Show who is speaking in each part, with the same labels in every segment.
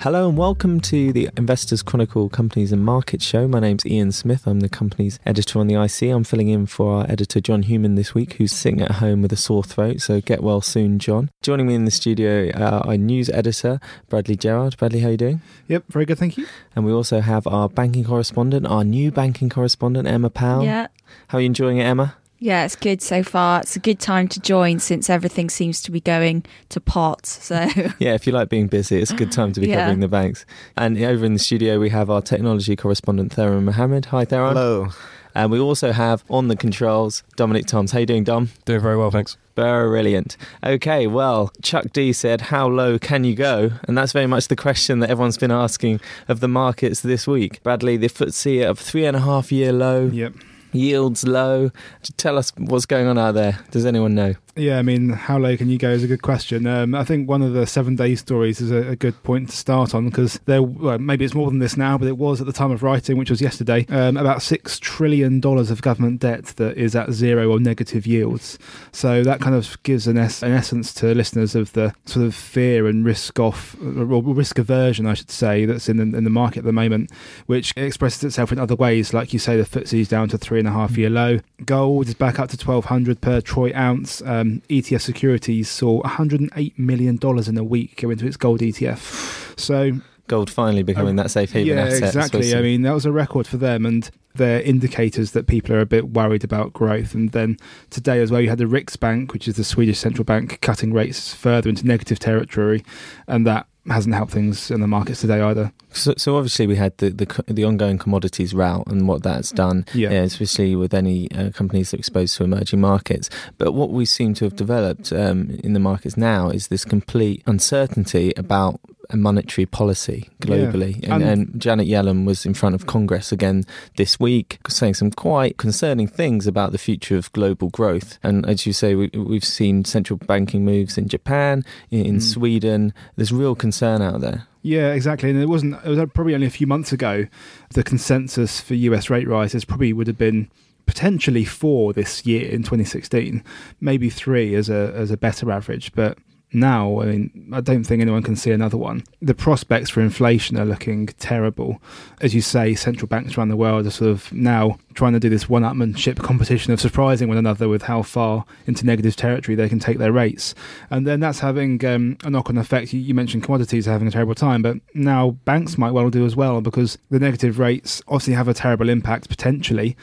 Speaker 1: Hello and welcome to the Investors Chronicle Companies and Markets show. My name's Ian Smith. I'm the company's editor on the IC. I'm filling in for our editor John Hughman this week, who's sitting at home with a sore throat. So get well soon, John. Joining me in the studio, uh, our news editor Bradley Gerard. Bradley, how are you doing?
Speaker 2: Yep, very good, thank you.
Speaker 1: And we also have our banking correspondent, our new banking correspondent Emma Powell.
Speaker 3: Yeah.
Speaker 1: How are you enjoying it, Emma?
Speaker 3: Yeah, it's good so far. It's a good time to join since everything seems to be going to pot. So
Speaker 1: Yeah, if you like being busy, it's a good time to be
Speaker 3: Yeah.
Speaker 1: covering the banks. And over in the studio, we have our technology correspondent Theron Mohamed. Hi, Theron.
Speaker 4: Hello.
Speaker 1: And we also have on the controls Dominic Toms. How you doing, Dom?
Speaker 4: Doing very well, thanks.
Speaker 1: Brilliant. Okay, well, Chuck D said, How low can you go? And that's very much the question that everyone's been asking of the markets this week. Bradley, the FTSE at a three and a half year low,
Speaker 2: Yep.
Speaker 1: Yields low. Tell us what's going on out there. Does anyone know?
Speaker 2: Yeah, I mean, how low can you go is a good question. Um, I think one of the seven day stories is a, a good point to start on because there, well, maybe it's more than this now, but it was at the time of writing, which was yesterday, um, about six trillion dollars of government debt that is at zero or negative yields. So that kind of gives an, es- an essence to listeners of the sort of fear and risk off, or risk aversion, I should say, that's in the, in the market at the moment, which expresses itself in other ways. Like you say, the FTSE's down to three and a half year low. Gold is back up to twelve hundred per troy ounce. Um, Um, ETF Securities saw 108 million dollars in a week go into its gold ETF. So
Speaker 1: Gold finally becoming um, that safe haven
Speaker 2: yeah,
Speaker 1: asset.
Speaker 2: exactly. I mean, that was a record for them, and they're indicators that people are a bit worried about growth. And then today as well, you had the Riksbank, which is the Swedish central bank, cutting rates further into negative territory, and that hasn't helped things in the markets today either.
Speaker 1: So, so obviously we had the, the the ongoing commodities route and what that's done,
Speaker 2: Yeah.
Speaker 1: uh, especially with any uh, companies that are exposed to emerging markets. But what we seem to have developed um, in the markets now is this complete uncertainty about a monetary policy globally.
Speaker 2: Yeah.
Speaker 1: And,
Speaker 2: And-
Speaker 1: and Janet Yellen was in front of Congress again this week, saying some quite concerning things about the future of global growth. And as you say, we, we've seen central banking moves in Japan, in, in
Speaker 2: Mm.
Speaker 1: Sweden. There's real concern out there.
Speaker 2: Yeah, exactly. And it wasn't. It was probably only a few months ago. The consensus for US rate rises probably would have been potentially four this year in 2016, maybe three as a as a better average. But now, I mean, I don't think anyone can see another one. The prospects for inflation are looking terrible. As you say, central banks around the world are sort of now trying to do this one-upmanship competition of surprising one another with how far into negative territory they can take their rates, and then that's having um, a knock-on effect. You, you mentioned commodities are having a terrible time, but now banks might well do as well because the negative rates obviously have a terrible impact potentially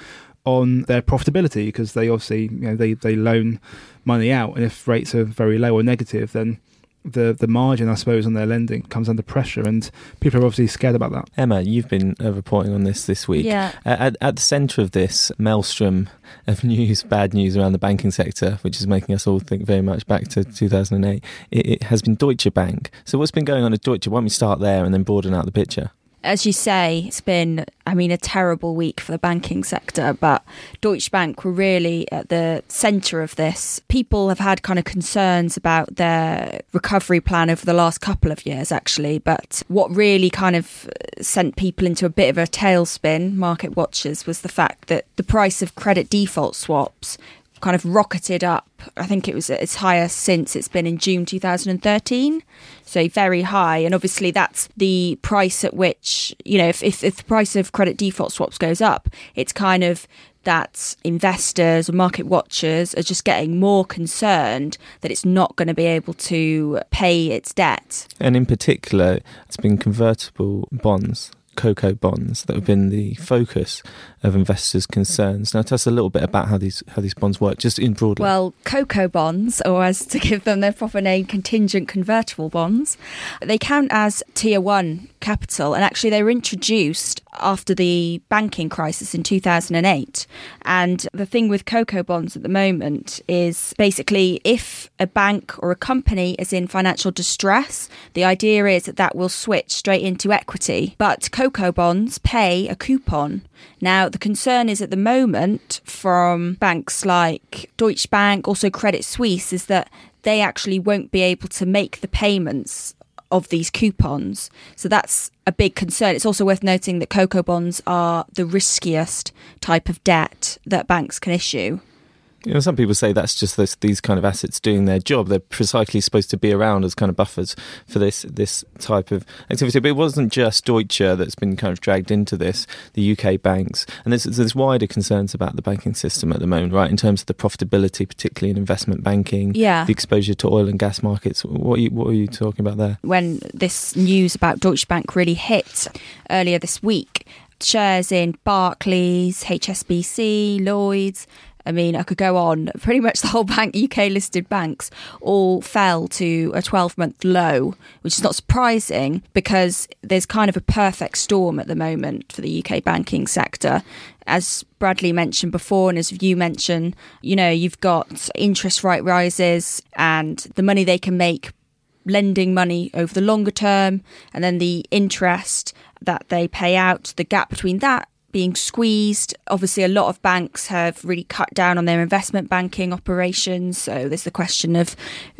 Speaker 2: on their profitability because they obviously you know they, they loan money out and if rates are very low or negative then the the margin I suppose on their lending comes under pressure and people are obviously scared about that.
Speaker 1: Emma, you've been uh, reporting on this this week.
Speaker 3: yeah,
Speaker 1: At, at the centre of this maelstrom of news, bad news around the banking sector, which is making us all think very much back to 2008, it, it has been Deutsche Bank. So, what's been going on at Deutsche? Why don't we start there and then broaden out the picture?
Speaker 3: As you say, it's been, I mean, a terrible week for the banking sector, but Deutsche Bank were really at the centre of this. People have had kind of concerns about their recovery plan over the last couple of years, actually, but what really kind of sent people into a bit of a tailspin, market watchers, was the fact that the price of credit default swaps kind of rocketed up. I think it was its highest since it's been in June 2013. So very high. And obviously that's the price at which, you know, if, if, if the price of credit default swaps goes up, it's kind of that investors or market watchers are just getting more concerned that it's not going to be able to pay its debt.
Speaker 1: And in particular, it's been convertible bonds. CoCo bonds that have been the focus of investors' concerns. Now, tell us a little bit about how these how these bonds work, just in broadly.
Speaker 3: Well, CoCo bonds, or as to give them their proper name, contingent convertible bonds, they count as tier one capital. And actually, they were introduced after the banking crisis in 2008. And the thing with CoCo bonds at the moment is basically if a bank or a company is in financial distress, the idea is that that will switch straight into equity. But COCO bonds pay a coupon. Now, the concern is at the moment from banks like Deutsche Bank, also Credit Suisse, is that they actually won't be able to make the payments of these coupons. So that's a big concern. It's also worth noting that CoCo bonds are the riskiest type of debt that banks can issue.
Speaker 1: You know, some people say that's just this, these kind of assets doing their job. They're precisely supposed to be around as kind of buffers for this this type of activity. But it wasn't just Deutsche that's been kind of dragged into this. The UK banks and there's there's wider concerns about the banking system at the moment, right? In terms of the profitability, particularly in investment banking,
Speaker 3: Yeah.
Speaker 1: the exposure to oil and gas markets. What are you, what are you talking about there?
Speaker 3: when this news about Deutsche Bank really hit earlier this week, shares in Barclays, HSBC, Lloyds. I mean, I could go on. Pretty much the whole bank, UK listed banks, all fell to a 12 month low, which is not surprising because there's kind of a perfect storm at the moment for the UK banking sector. As Bradley mentioned before, and as you mentioned, you know, you've got interest rate rises and the money they can make lending money over the longer term and then the interest that they pay out, the gap between that being squeezed. Obviously, a lot of banks have really cut down on their investment banking operations. So there's the question of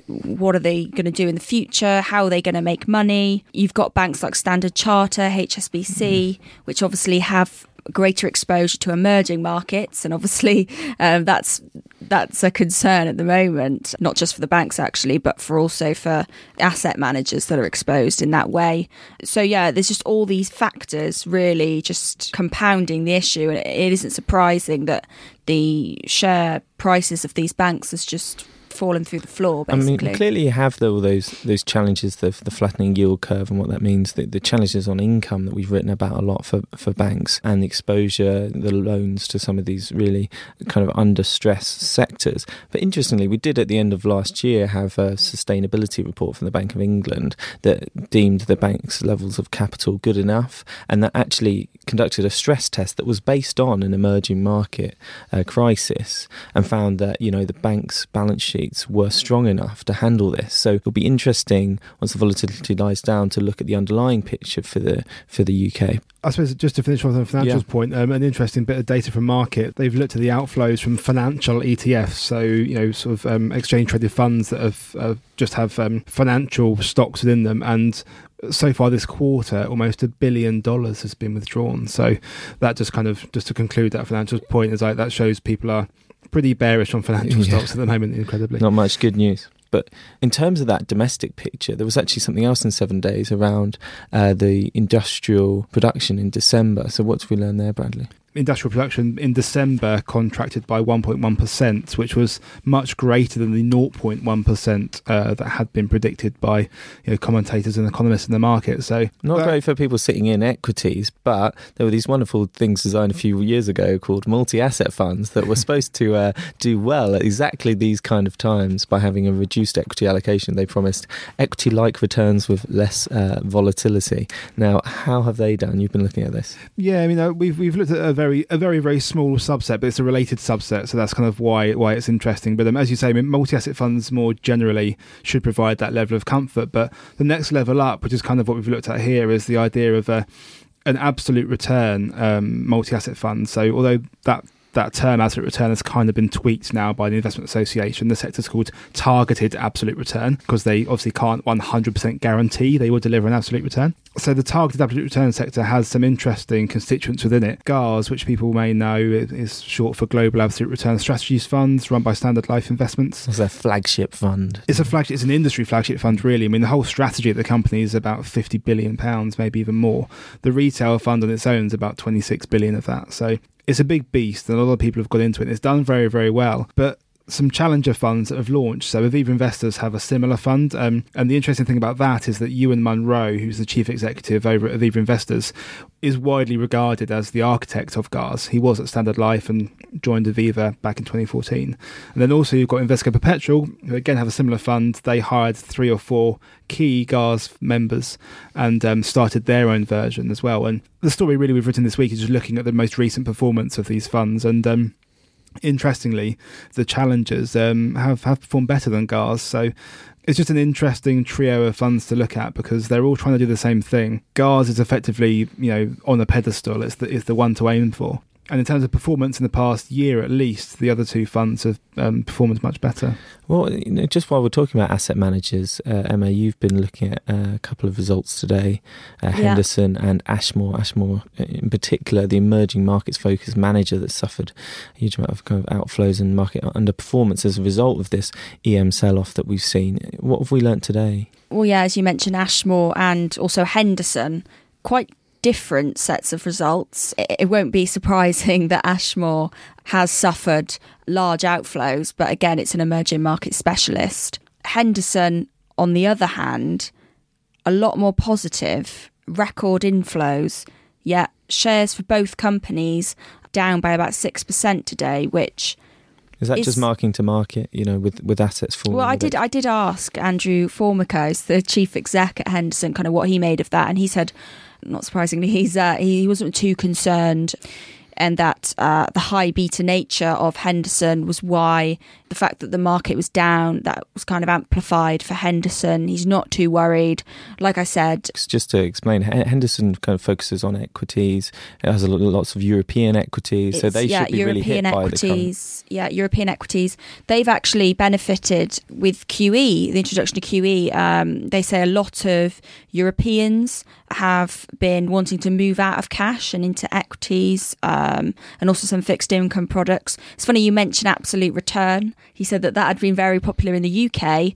Speaker 3: what are they going to do in the future? How are they going to make money? You've got banks like Standard Charter, HSBC, mm-hmm. which obviously have greater exposure to emerging markets, and obviously um, that's that's a concern at the moment, not just for the banks actually, but for also for asset managers that are exposed in that way. So yeah, there's just all these factors really just compounding the issue, and it isn't surprising that the share prices of these banks has just fallen through the floor. Basically,
Speaker 1: I mean, clearly you have the, all those those challenges, the, the flattening yield curve, and what that means. The, the challenges on income that we've written about a lot for for banks, and the exposure, the loans to some of these really kind of under stress sectors. But interestingly, we did at the end of last year have a sustainability report from the Bank of England that deemed the bank's levels of capital good enough, and that actually conducted a stress test that was based on an emerging market uh, crisis, and found that you know the bank's balance sheet were strong enough to handle this. So it'll be interesting once the volatility lies down to look at the underlying picture for the for the UK.
Speaker 2: I suppose just to finish off on the financials
Speaker 1: Yeah.
Speaker 2: point, um, an interesting bit of data from market. They've looked at the outflows from financial ETFs, so you know, sort of um, exchange traded funds that have uh, just have um, financial stocks within them, and so far this quarter, almost a billion dollars has been withdrawn. So that just kind of just to conclude that financials point is like that shows people are pretty bearish on financial
Speaker 1: Yeah.
Speaker 2: stocks at the moment. Incredibly,
Speaker 1: Not much good news. But in terms of that domestic picture, there was actually something else in seven days around uh, the industrial production in December. So what did we learn there, Bradley?
Speaker 2: Industrial production in December contracted by 1.1%, which was much greater than the 0.1% uh, that had been predicted by you know, commentators and economists in the market. So
Speaker 1: Not
Speaker 2: that-
Speaker 1: great for people sitting in equities, but there were these wonderful things designed a few years ago called multi-asset funds that were supposed to uh, do well at exactly these kind of times by having a reduced equity allocation. They promised equity-like returns with less uh, volatility. Now, how have they done? You've been looking at this.
Speaker 2: Yeah, I mean, uh, we've we've looked at a very a very very small subset, but it's a related subset, so that's kind of why why it's interesting. But um, as you say, multi-asset funds more generally should provide that level of comfort. But the next level up, which is kind of what we've looked at here, is the idea of a an absolute return um, multi-asset fund. So although that that term absolute return has kind of been tweaked now by the investment association. The sector's called targeted absolute return because they obviously can't 100% guarantee they will deliver an absolute return. So the targeted absolute return sector has some interesting constituents within it. GARS, which people may know is short for Global Absolute Return Strategies Funds, run by Standard Life Investments.
Speaker 1: It's a flagship fund.
Speaker 2: It's a flagship. It's an industry flagship fund, really. I mean, the whole strategy of the company is about fifty billion pounds, maybe even more. The retail fund on its own is about twenty-six billion of that. So it's a big beast, and a lot of people have got into it. It's done very, very well, but. Some challenger funds that have launched. So, Aviva Investors have a similar fund. Um, and the interesting thing about that is that Euan Munro, who's the chief executive over at Aviva Investors, is widely regarded as the architect of GARS. He was at Standard Life and joined Aviva back in 2014. And then also you've got Invesco Perpetual, who again have a similar fund. They hired three or four key GARS members and um, started their own version as well. And the story really we've written this week is just looking at the most recent performance of these funds. And um, interestingly, the challengers um, have, have performed better than GARS. So it's just an interesting trio of funds to look at because they're all trying to do the same thing. GARS is effectively, you know, on a pedestal. It's the, it's the one to aim for. And in terms of performance in the past year at least, the other two funds have um, performed much better.
Speaker 1: Well, you know, just while we're talking about asset managers, uh, Emma, you've been looking at uh, a couple of results today uh,
Speaker 3: Yeah.
Speaker 1: Henderson and Ashmore. Ashmore, uh, in particular, the emerging markets focused manager that suffered a huge amount of kind of outflows and market underperformance as a result of this EM sell off that we've seen. What have we learnt today?
Speaker 3: Well, yeah, as you mentioned, Ashmore and also Henderson, quite different sets of results. It, won't be surprising that Ashmore has suffered large outflows, but again, it's an emerging market specialist. Henderson, on the other hand, a lot more positive, record inflows, yet shares for both companies down by about 6% today, which
Speaker 1: Is that just marking to market, you know, with, with assets falling?
Speaker 3: Well, I did.
Speaker 1: it?
Speaker 3: I did ask Andrew Formicos, the chief exec at Henderson, kind of what he made of that, and he said, not surprisingly, he's uh, he wasn't too concerned, and that uh, the high beta nature of Henderson was why the fact that the market was down that was kind of amplified for Henderson. He's not too worried. Like I said,
Speaker 1: just to explain, Henderson kind of focuses on equities. It has a lot, lots of European equities, so they
Speaker 3: yeah,
Speaker 1: should be
Speaker 3: European
Speaker 1: really hit by the
Speaker 3: equities. Yeah, European equities. They've actually benefited with QE, the introduction of QE. Um, they say a lot of Europeans have been wanting to move out of cash and into equities, um, and also some fixed income products. It's funny you mentioned absolute return. He said that that had been very popular in the UK.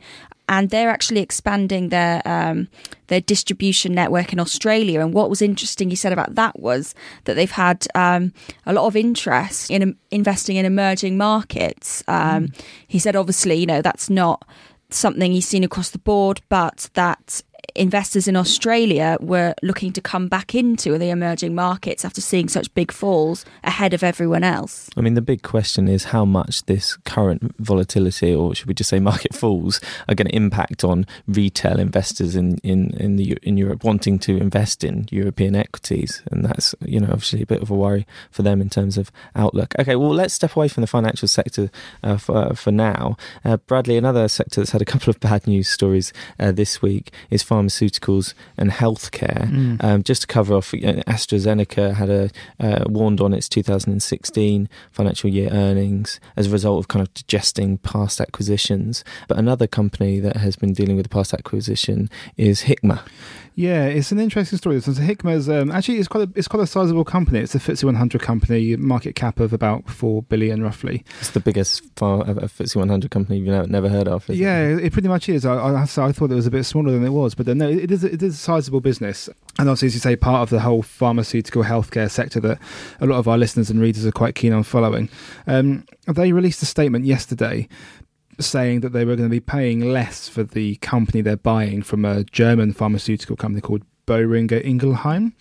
Speaker 3: And they're actually expanding their um, their distribution network in Australia. And what was interesting, he said about that was that they've had um, a lot of interest in um, investing in emerging markets. Um, He said, obviously, you know, that's not something he's seen across the board, but that investors in Australia were looking to come back into the emerging markets after seeing such big falls ahead of everyone else.
Speaker 1: I mean, the big question is how much this current volatility, or should we just say market falls, are going to impact on retail investors in in in the in Europe wanting to invest in European equities, and that's you know obviously a bit of a worry for them in terms of outlook. Okay, well let's step away from the financial sector uh, for for now. Uh, Bradley, another sector that's had a couple of bad news stories uh, this week is pharmaceuticals and healthcare.
Speaker 2: Mm.
Speaker 1: Um, just to cover off, uh, AstraZeneca had a uh, warned on its 2016 financial year earnings as a result of kind of digesting past acquisitions. But another company that has been dealing with the past acquisition is Hikma.
Speaker 2: Yeah, it's an interesting story. So Hikma's um, actually it's quite a, it's quite a sizable company. It's a FTSE 100 company, market cap of about four billion roughly.
Speaker 1: It's the biggest far, uh, FTSE 100 company you've never, heard of. is it?
Speaker 2: Yeah, it pretty much is. I, I, say, I thought it was a bit smaller than it was, but then, no, it is it is a sizable business, and obviously, as you say, part of the whole pharmaceutical healthcare sector that a lot of our listeners and readers are quite keen on following. Um, they released a statement yesterday saying that they were going to be paying less for the company they're buying from a German pharmaceutical company called Boehringer Ingelheim,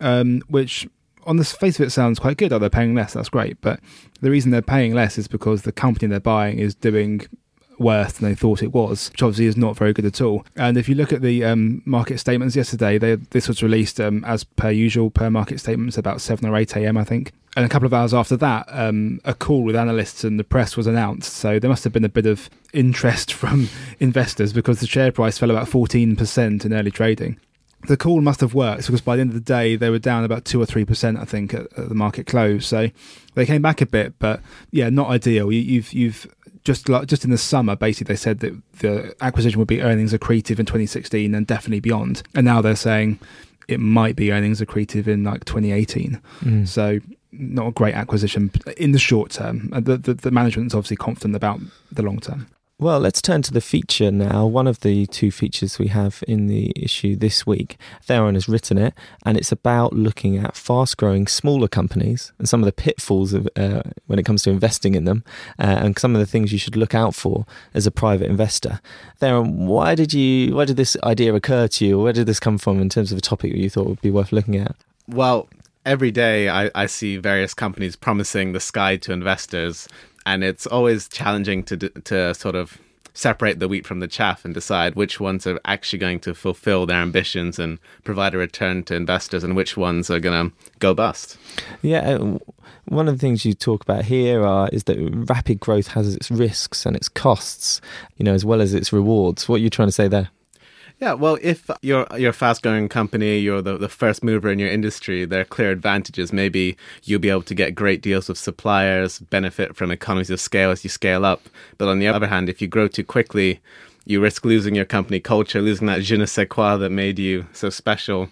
Speaker 2: um, which on the face of it sounds quite good. Oh, they're paying less. That's great. But the reason they're paying less is because the company they're buying is doing worse than they thought it was, which obviously is not very good at all. And if you look at the um, market statements yesterday, they, this was released um, as per usual per market statements about 7 or 8 a.m., I think. And a couple of hours after that, um, a call with analysts and the press was announced. So there must have been a bit of interest from investors because the share price fell about 14% in early trading the call must have worked because by the end of the day they were down about two or three percent, I think, at, at the market close. So they came back a bit, but yeah, not ideal. You, you've you've just like just in the summer, basically they said that the acquisition would be earnings accretive in 2016 and definitely beyond, and now they're saying it might be earnings accretive in like 2018.
Speaker 1: Mm.
Speaker 2: So not a great acquisition in the short term. The, the, the management's obviously confident about the long term.
Speaker 1: Well, let's turn to the feature now. One of the two features we have in the issue this week, Theron has written it, and it's about looking at fast growing smaller companies and some of the pitfalls of uh, when it comes to investing in them, uh, and some of the things you should look out for as a private investor. Theron, why did you? Why did this idea occur to you? Where did this come from in terms of a topic that you thought would be worth looking at?
Speaker 4: Well, every day I, I see various companies promising the sky to investors, and it's always challenging to to sort of separate the wheat from the chaff and decide which ones are actually going to fulfill their ambitions and provide a return to investors, and which ones are going to go bust.
Speaker 1: Yeah, uh, one of the things you talk about here are is that rapid growth has its risks and its costs, you know, as well as its rewards. What are you trying to say there?
Speaker 4: Yeah, well, if you're you're a fast growing company, you're the, the first mover in your industry, there are clear advantages. Maybe you'll be able to get great deals with suppliers, benefit from economies of scale as you scale up. But on the other hand, if you grow too quickly, you risk losing your company culture, losing that je ne sais quoi that made you so special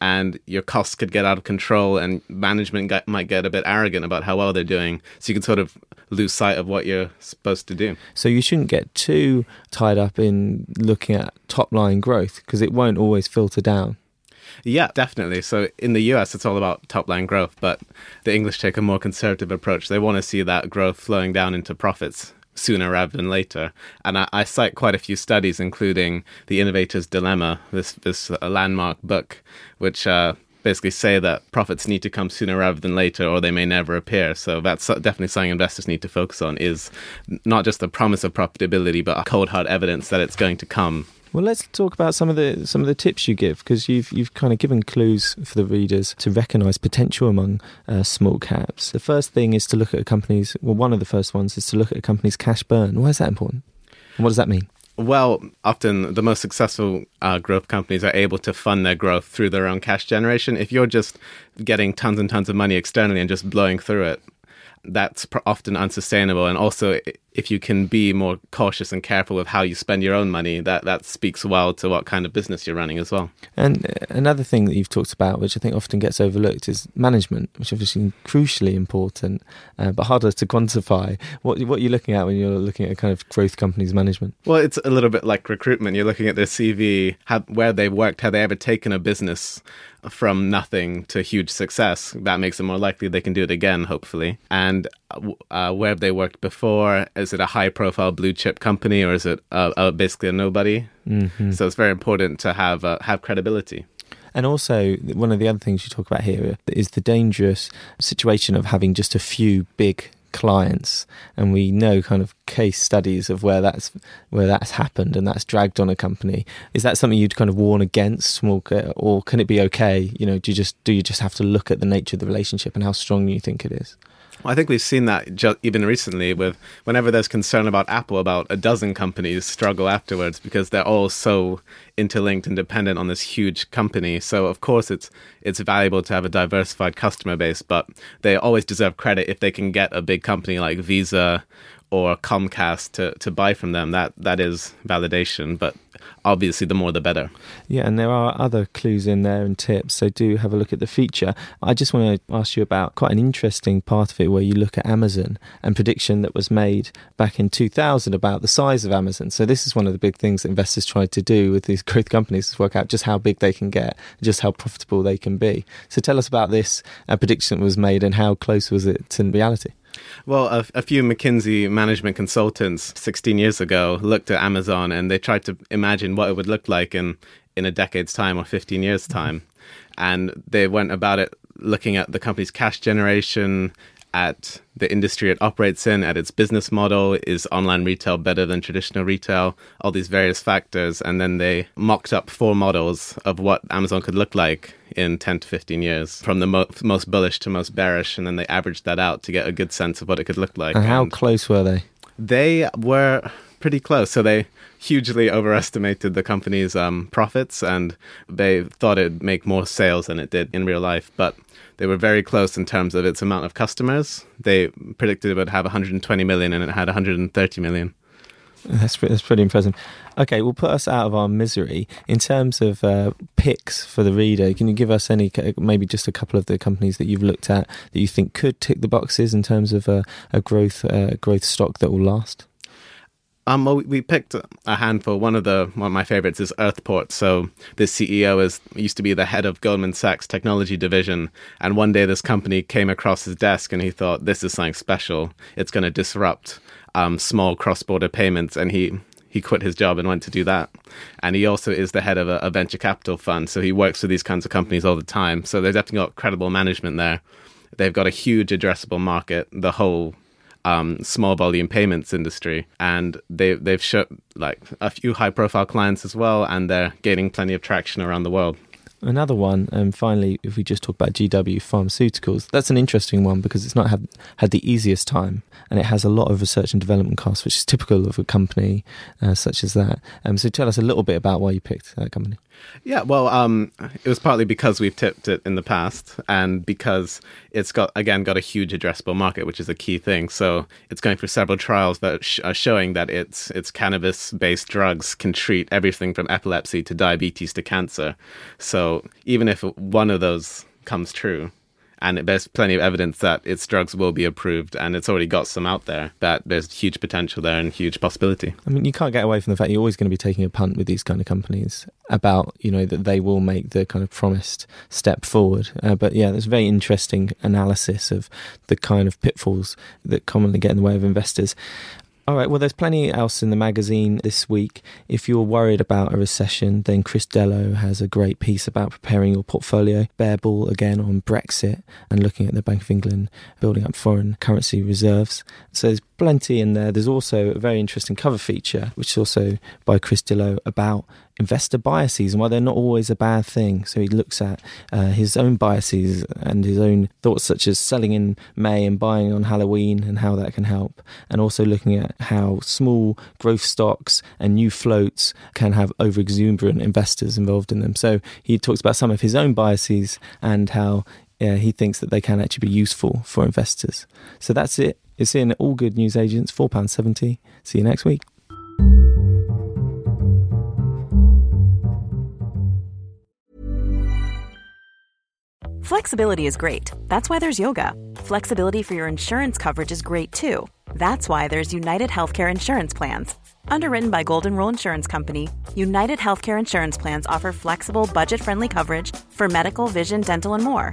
Speaker 4: and your costs could get out of control and management get, might get a bit arrogant about how well they're doing so you can sort of lose sight of what you're supposed to do
Speaker 1: so you shouldn't get too tied up in looking at top line growth because it won't always filter down
Speaker 4: yeah, definitely. So in the US, it's all about top line growth, but the English take a more conservative approach. They want to see that growth flowing down into profits sooner rather than later. And I, I, cite quite a few studies, including The Innovator's Dilemma, this this uh, landmark book, which uh, basically say that profits need to come sooner rather than later, or they may never appear. So that's definitely something investors need to focus on: is not just the promise of profitability, but cold hard evidence that it's going to come
Speaker 1: well, let's talk about some of the some of the tips you give because you've you've kind of given clues for the readers to recognise potential among uh, small caps. The first thing is to look at a company's. Well, one of the first ones is to look at a company's cash burn. Why is that important? And what does that mean?
Speaker 4: Well, often the most successful uh, growth companies are able to fund their growth through their own cash generation. If you're just getting tons and tons of money externally and just blowing through it, that's often unsustainable. And also, if you can be more cautious and careful with how you spend your own money, that, that speaks well to what kind of business you're running as well.
Speaker 1: And uh, another thing that you've talked about, which I think often gets overlooked, is management, which obviously crucially important, uh, but harder to quantify. What what are you looking at when you're looking at a kind of growth company's management?
Speaker 4: Well, it's a little bit like recruitment. You're looking at their CV, how, where they worked, have they ever taken a business from nothing to huge success. That makes it more likely they can do it again, hopefully. And uh, where have they worked before? Is it a high profile blue chip company or is it uh, uh, basically a nobody? Mm-hmm. So it's very important to have uh, have credibility.
Speaker 1: And also, one of the other things you talk about here is the dangerous situation of having just a few big clients and we know kind of case studies of where that's where that's happened and that's dragged on a company is that something you'd kind of warn against small or can it be okay you know do you just do you just have to look at the nature of the relationship and how strong you think it is
Speaker 4: well, I think we've seen that ju- even recently with whenever there's concern about Apple, about a dozen companies struggle afterwards because they're all so interlinked and dependent on this huge company. So of course it's it's valuable to have a diversified customer base, but they always deserve credit if they can get a big company like Visa or Comcast to, to buy from them. That that is validation, but obviously the more the better.
Speaker 1: Yeah, and there are other clues in there and tips, so do have a look at the feature. I just want to ask you about quite an interesting part of it where you look at Amazon and prediction that was made back in 2000 about the size of Amazon. So this is one of the big things that investors try to do with these growth companies is work out just how big they can get, just how profitable they can be. So tell us about this uh, prediction that was made and how close was it to reality?
Speaker 4: Well, a, a, few McKinsey management consultants 16 years ago looked at Amazon and they tried to imagine what it would look like in, in a decade's time or 15 years' time. And they went about it looking at the company's cash generation, at the industry it operates in, at its business model. Is online retail better than traditional retail? All these various factors. And then they mocked up four models of what Amazon could look like in 10 to 15 years, from the mo- most bullish to most bearish. And then they averaged that out to get a good sense of what it could look like.
Speaker 1: And how and close were they?
Speaker 4: They were pretty close. So they hugely overestimated the company's um, profits and they thought it'd make more sales than it did in real life. But they were very close in terms of its amount of customers. They predicted it would have 120 million and it had 130 million.
Speaker 1: That's that's pretty impressive. Okay, we'll put us out of our misery in terms of uh, picks for the reader. Can you give us any, maybe just a couple of the companies that you've looked at that you think could tick the boxes in terms of a, a growth uh, growth stock that will last?
Speaker 4: Um, well, we picked a handful. One of the one of my favorites is Earthport. So this CEO is used to be the head of Goldman Sachs technology division, and one day this company came across his desk, and he thought this is something special. It's going to disrupt um, small cross-border payments, and he he quit his job and went to do that. And he also is the head of a, a venture capital fund, so he works with these kinds of companies all the time. So they've definitely got credible management there. They've got a huge addressable market. The whole um, small volume payments industry, and they they've shut like a few high profile clients as well, and they're gaining plenty of traction around the world.
Speaker 1: Another one, and finally, if we just talk about GW Pharmaceuticals, that's an interesting one because it's not had, had the easiest time and it has a lot of research and development costs, which is typical of a company uh, such as that. Um, so tell us a little bit about why you picked that company.
Speaker 4: Yeah, well, um, it was partly because we've tipped it in the past, and because it's got again got a huge addressable market, which is a key thing. So it's going through several trials that sh- are showing that its its cannabis based drugs can treat everything from epilepsy to diabetes to cancer. So even if one of those comes true, and there's plenty of evidence that its drugs will be approved and it's already got some out there that there's huge potential there and huge possibility.
Speaker 1: I mean you can't get away from the fact you're always going to be taking a punt with these kind of companies about you know that they will make the kind of promised step forward. Uh, but yeah there's very interesting analysis of the kind of pitfalls that commonly get in the way of investors all right, well, there's plenty else in the magazine this week. If you're worried about a recession, then Chris Dillow has a great piece about preparing your portfolio. Bear Ball again on Brexit and looking at the Bank of England building up foreign currency reserves. So there's plenty in there. There's also a very interesting cover feature, which is also by Chris Dillow about investor biases and why they're not always a bad thing. So he looks at uh, his own biases and his own thoughts, such as selling in May and buying on Halloween and how that can help, and also looking at how small growth stocks and new floats can have over exuberant investors involved in them. So he talks about some of his own biases and how yeah, he thinks that they can actually be useful for investors. So that's it. It's in all good news agents, £4.70. See you next week.
Speaker 5: Flexibility is great. That's why there's yoga. Flexibility for your insurance coverage is great too. That's why there's United Healthcare Insurance Plans. Underwritten by Golden Rule Insurance Company, United Healthcare Insurance Plans offer flexible, budget friendly coverage for medical, vision, dental, and more.